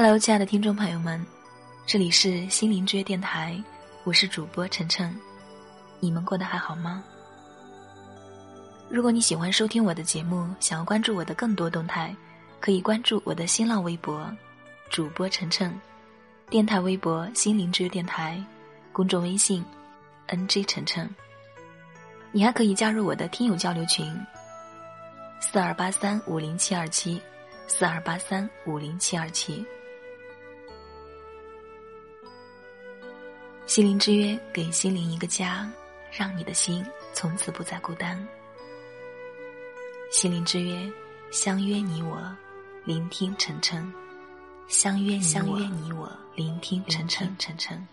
Hello，亲爱的听众朋友们，这里是心灵之约电台，我是主播晨晨，你们过得还好吗？如果你喜欢收听我的节目，想要关注我的更多动态，可以关注我的新浪微博主播晨晨，电台微博心灵之约电台，公众微信 NG 晨晨。你还可以加入我的听友交流群：四二八三五零七二七，四二八三五零七二七。心灵之约，给心灵一个家，让你的心从此不再孤单。心灵之约，相约你我，聆听晨晨。相约相约你我，聆听晨晨晨晨。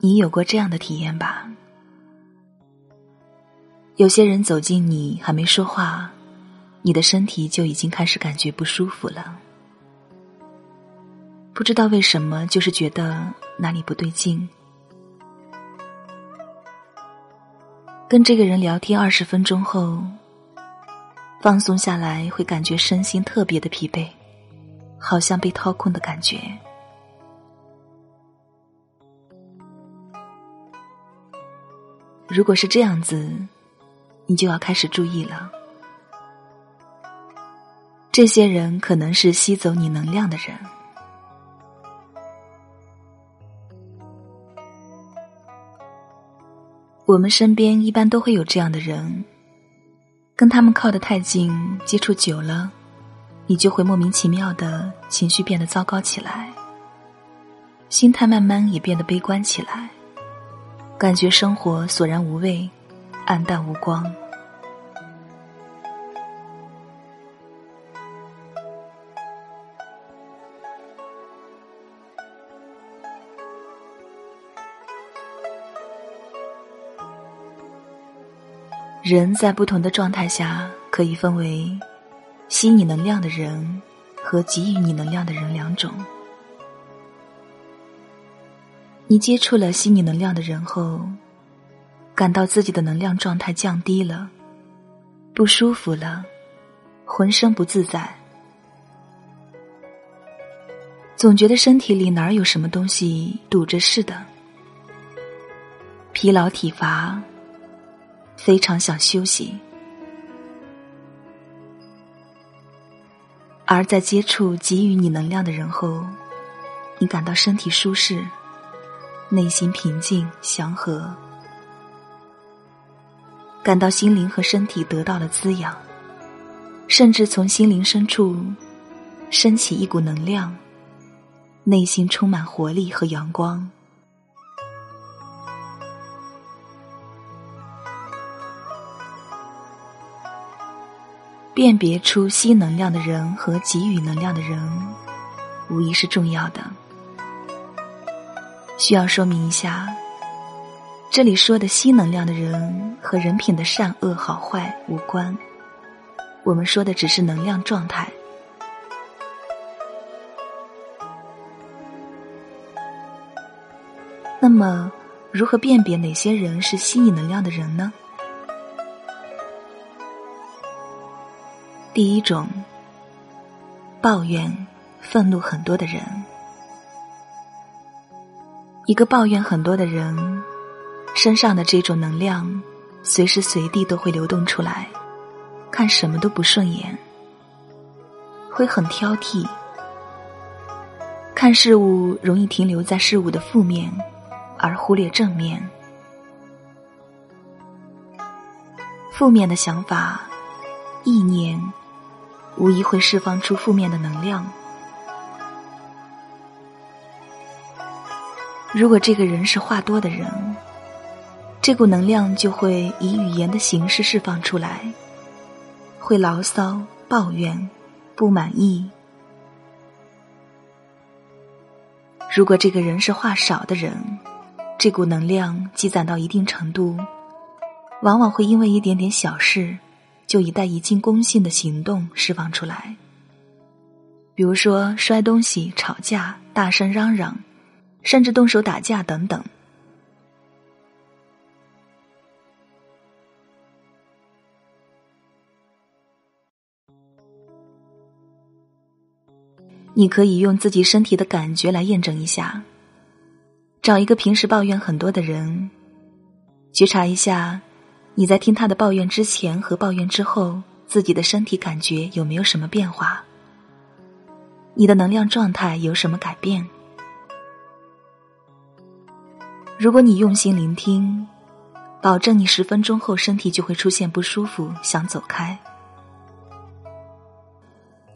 你有过这样的体验吧？有些人走近你还没说话，你的身体就已经开始感觉不舒服了。不知道为什么，就是觉得哪里不对劲。跟这个人聊天二十分钟后，放松下来，会感觉身心特别的疲惫，好像被掏空的感觉。如果是这样子，你就要开始注意了。这些人可能是吸走你能量的人。我们身边一般都会有这样的人，跟他们靠得太近，接触久了，你就会莫名其妙的情绪变得糟糕起来，心态慢慢也变得悲观起来。感觉生活索然无味，暗淡无光。人在不同的状态下，可以分为吸你能量的人和给予你能量的人两种。你接触了吸你能量的人后，感到自己的能量状态降低了，不舒服了，浑身不自在，总觉得身体里哪儿有什么东西堵着似的，疲劳体乏，非常想休息。而在接触给予你能量的人后，你感到身体舒适。内心平静祥和，感到心灵和身体得到了滋养，甚至从心灵深处升起一股能量，内心充满活力和阳光。辨别出吸能量的人和给予能量的人，无疑是重要的。需要说明一下，这里说的吸能量的人和人品的善恶好坏无关，我们说的只是能量状态。那么，如何辨别哪些人是吸引能量的人呢？第一种，抱怨、愤怒很多的人。一个抱怨很多的人，身上的这种能量，随时随地都会流动出来，看什么都不顺眼，会很挑剔，看事物容易停留在事物的负面，而忽略正面，负面的想法、意念，无疑会释放出负面的能量。如果这个人是话多的人，这股能量就会以语言的形式释放出来，会牢骚、抱怨、不满意。如果这个人是话少的人，这股能量积攒到一定程度，往往会因为一点点小事，就以带一进攻性的行动释放出来。比如说摔东西、吵架、大声嚷嚷，甚至动手打架等等。你可以用自己身体的感觉来验证一下。找一个平时抱怨很多的人，觉察一下，你在听他的抱怨之前和抱怨之后，自己的身体感觉有没有什么变化？你的能量状态有什么改变？如果你用心聆听，保证你十分钟后身体就会出现不舒服，想走开。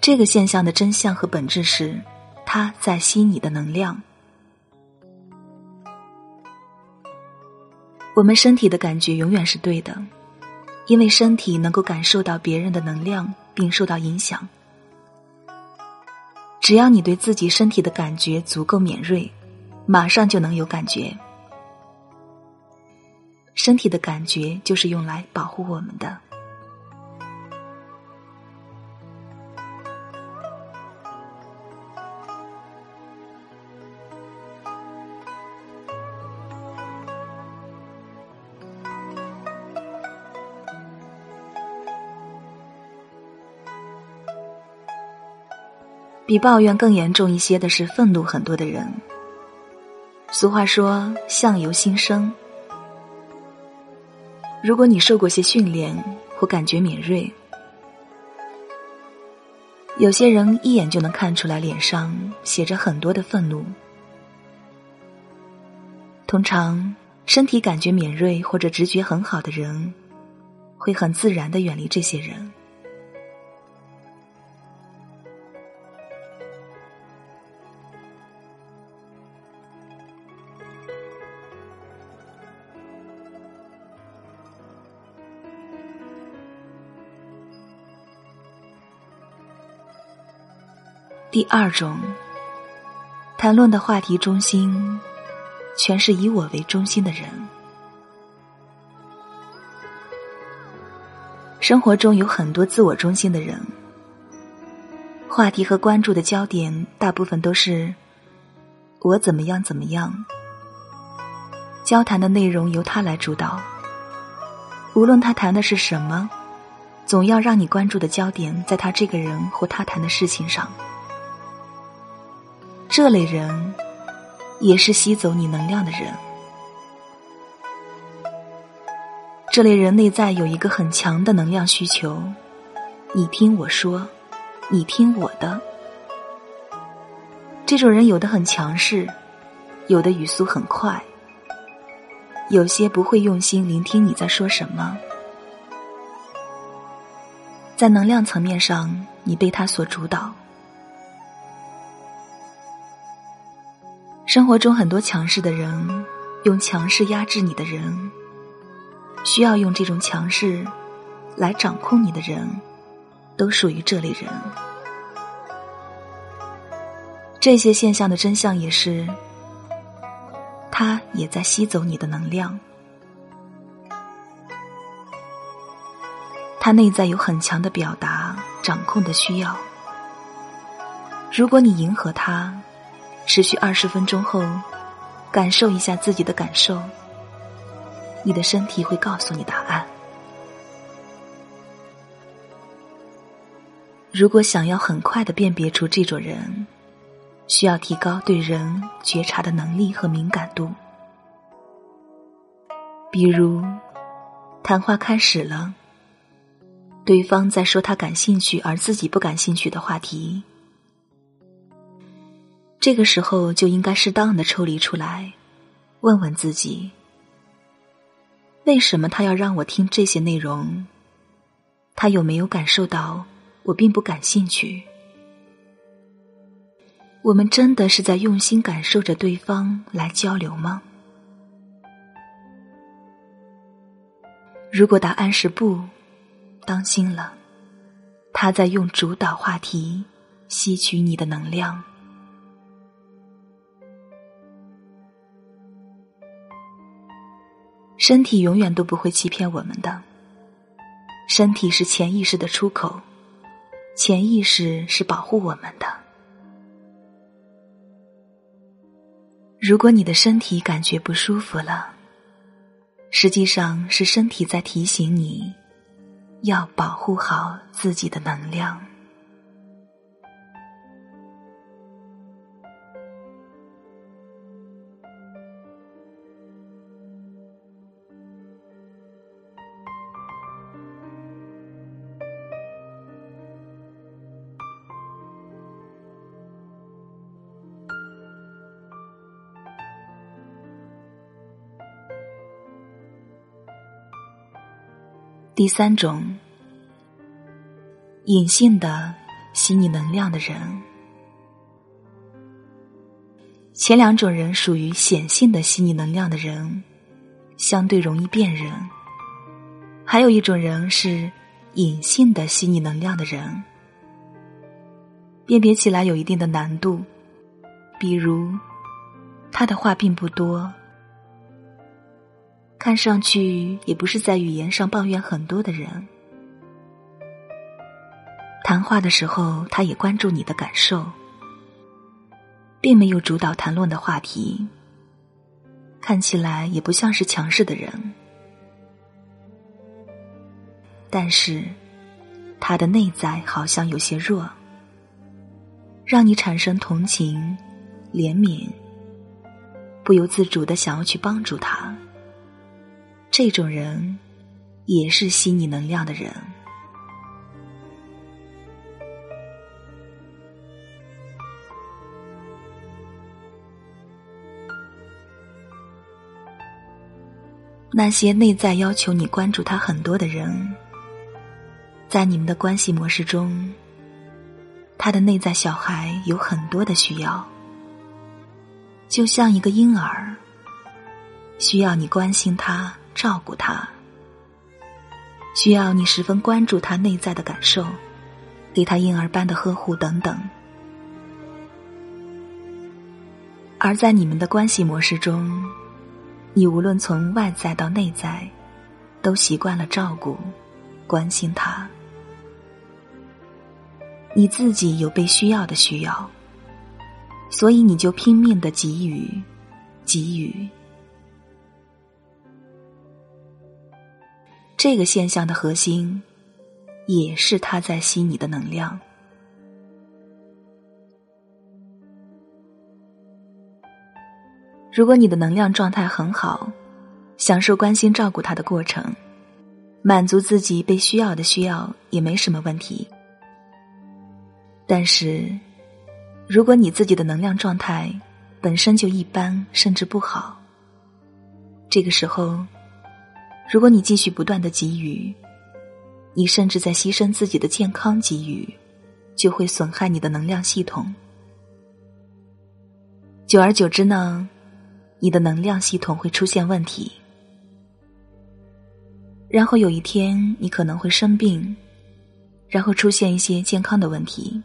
这个现象的真相和本质是，它在吸你的能量。我们身体的感觉永远是对的，因为身体能够感受到别人的能量并受到影响。只要你对自己身体的感觉足够敏锐，马上就能有感觉。身体的感觉就是用来保护我们的。比抱怨更严重一些的是愤怒很多的人。俗话说“相由心生”，如果你受过些训练或感觉敏锐，有些人一眼就能看出来脸上写着很多的愤怒。通常，身体感觉敏锐或者直觉很好的人，会很自然的远离这些人。第二种，谈论的话题中心，全是以我为中心的人。生活中有很多自我中心的人，话题和关注的焦点大部分都是我怎么样怎么样。交谈的内容由他来主导，无论他谈的是什么，总要让你关注的焦点在他这个人或他谈的事情上。这类人，也是吸走你能量的人。这类人内在有一个很强的能量需求，你听我说，你听我的。这种人有的很强势，有的语速很快，有些不会用心聆听你在说什么。在能量层面上，你被他所主导。生活中很多强势的人，用强势压制你的人，需要用这种强势来掌控你的人，都属于这类人。这些现象的真相也是，他也在吸走你的能量。他内在有很强的表达、掌控的需要。如果你迎合他。持续二十分钟后，感受一下自己的感受。你的身体会告诉你答案。如果想要很快的辨别出这种人，需要提高对人觉察的能力和敏感度。比如，谈话开始了，对方在说他感兴趣而自己不感兴趣的话题。这个时候就应该适当的抽离出来，问问自己：为什么他要让我听这些内容？他有没有感受到我并不感兴趣？我们真的是在用心感受着对方来交流吗？如果答案是不，当心了，他在用主导话题吸取你的能量。身体永远都不会欺骗我们的。身体是潜意识的出口，潜意识是保护我们的。如果你的身体感觉不舒服了，实际上是身体在提醒你，要保护好自己的能量。第三种，隐性的吸你能量的人。前两种人属于显性的吸你能量的人，相对容易辨认；还有一种人是隐性的吸你能量的人，辨别起来有一定的难度。比如，他的话并不多。看上去也不是在语言上抱怨很多的人，谈话的时候他也关注你的感受，并没有主导谈论的话题，看起来也不像是强势的人，但是他的内在好像有些弱，让你产生同情、怜悯，不由自主的想要去帮助他。这种人，也是吸你能量的人。那些内在要求你关注他很多的人，在你们的关系模式中，他的内在小孩有很多的需要，就像一个婴儿，需要你关心他。照顾他，需要你十分关注他内在的感受，给他婴儿般的呵护等等。而在你们的关系模式中，你无论从外在到内在，都习惯了照顾、关心他。你自己有被需要的需要，所以你就拼命的给予，给予。这个现象的核心，也是他在吸你的能量。如果你的能量状态很好，享受关心照顾他的过程，满足自己被需要的需要也没什么问题。但是，如果你自己的能量状态本身就一般，甚至不好，这个时候。如果你继续不断的给予，你甚至在牺牲自己的健康给予，就会损害你的能量系统。久而久之呢，你的能量系统会出现问题，然后有一天你可能会生病，然后出现一些健康的问题。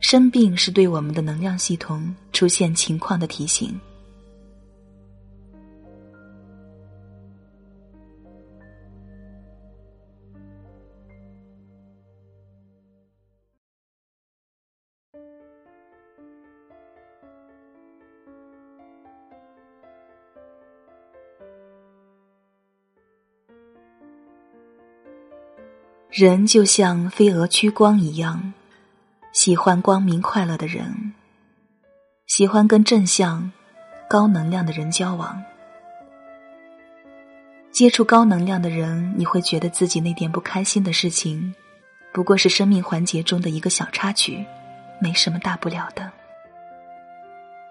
生病是对我们的能量系统出现情况的提醒。人就像飞蛾趋光一样，喜欢光明快乐的人，喜欢跟正向、高能量的人交往。接触高能量的人，你会觉得自己那点不开心的事情，不过是生命环节中的一个小插曲，没什么大不了的。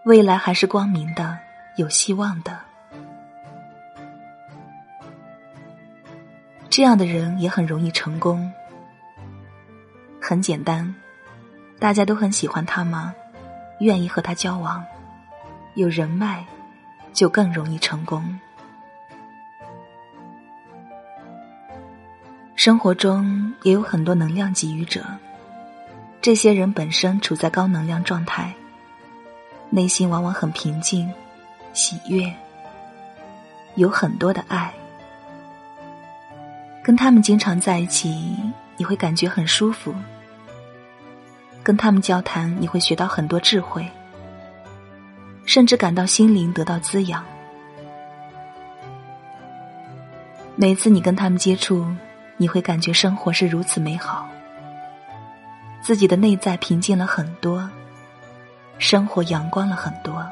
未来还是光明的，有希望的。这样的人也很容易成功。很简单，大家都很喜欢他吗？愿意和他交往，有人脉，就更容易成功。生活中也有很多能量给予者，这些人本身处在高能量状态，内心往往很平静、喜悦，有很多的爱。跟他们经常在一起，你会感觉很舒服；跟他们交谈，你会学到很多智慧，甚至感到心灵得到滋养。每次你跟他们接触，你会感觉生活是如此美好，自己的内在平静了很多，生活阳光了很多。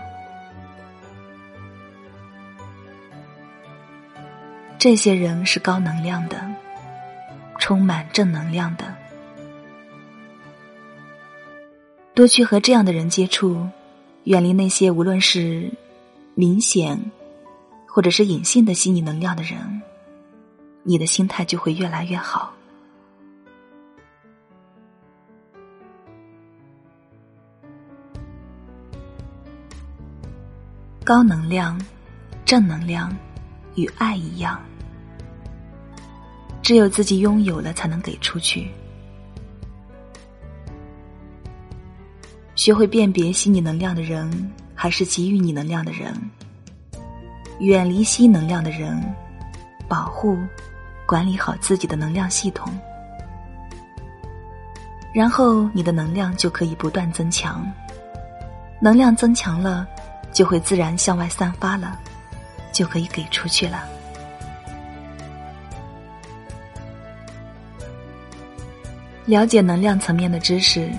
这些人是高能量的，充满正能量的。多去和这样的人接触，远离那些无论是明显或者是隐性的吸你能量的人，你的心态就会越来越好。高能量、正能量与爱一样。只有自己拥有了，才能给出去。学会辨别吸你能量的人，还是给予你能量的人。远离吸能量的人，保护、管理好自己的能量系统，然后你的能量就可以不断增强。能量增强了，就会自然向外散发了，就可以给出去了。了解能量层面的知识，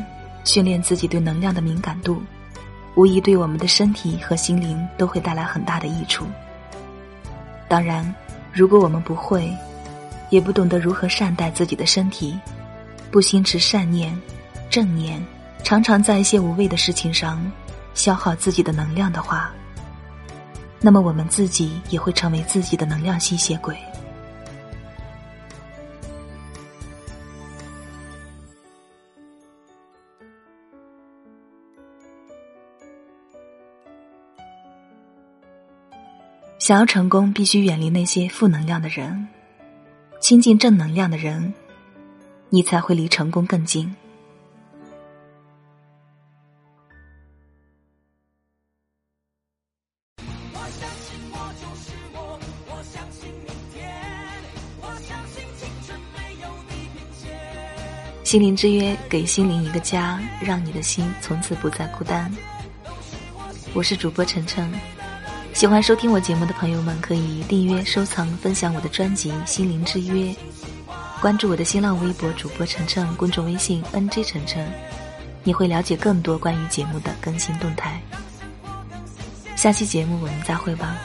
训练自己对能量的敏感度，无疑对我们的身体和心灵都会带来很大的益处。当然，如果我们不会，也不懂得如何善待自己的身体，不心持善念、正念，常常在一些无谓的事情上消耗自己的能量的话，那么我们自己也会成为自己的能量吸血鬼。想要成功，必须远离那些负能量的人，亲近正能量的人，你才会离成功更近。我相信我就是我，我相信明天，我相信青春没有地平线心灵之约，给心灵一个家，让你的心从此不再孤单。我是主播晨晨。喜欢收听我节目的朋友们，可以订阅、收藏、分享我的专辑《心灵之约》，关注我的新浪微博主播晨晨，公众微信 NJ 晨晨，你会了解更多关于节目的更新动态。下期节目我们再会吧。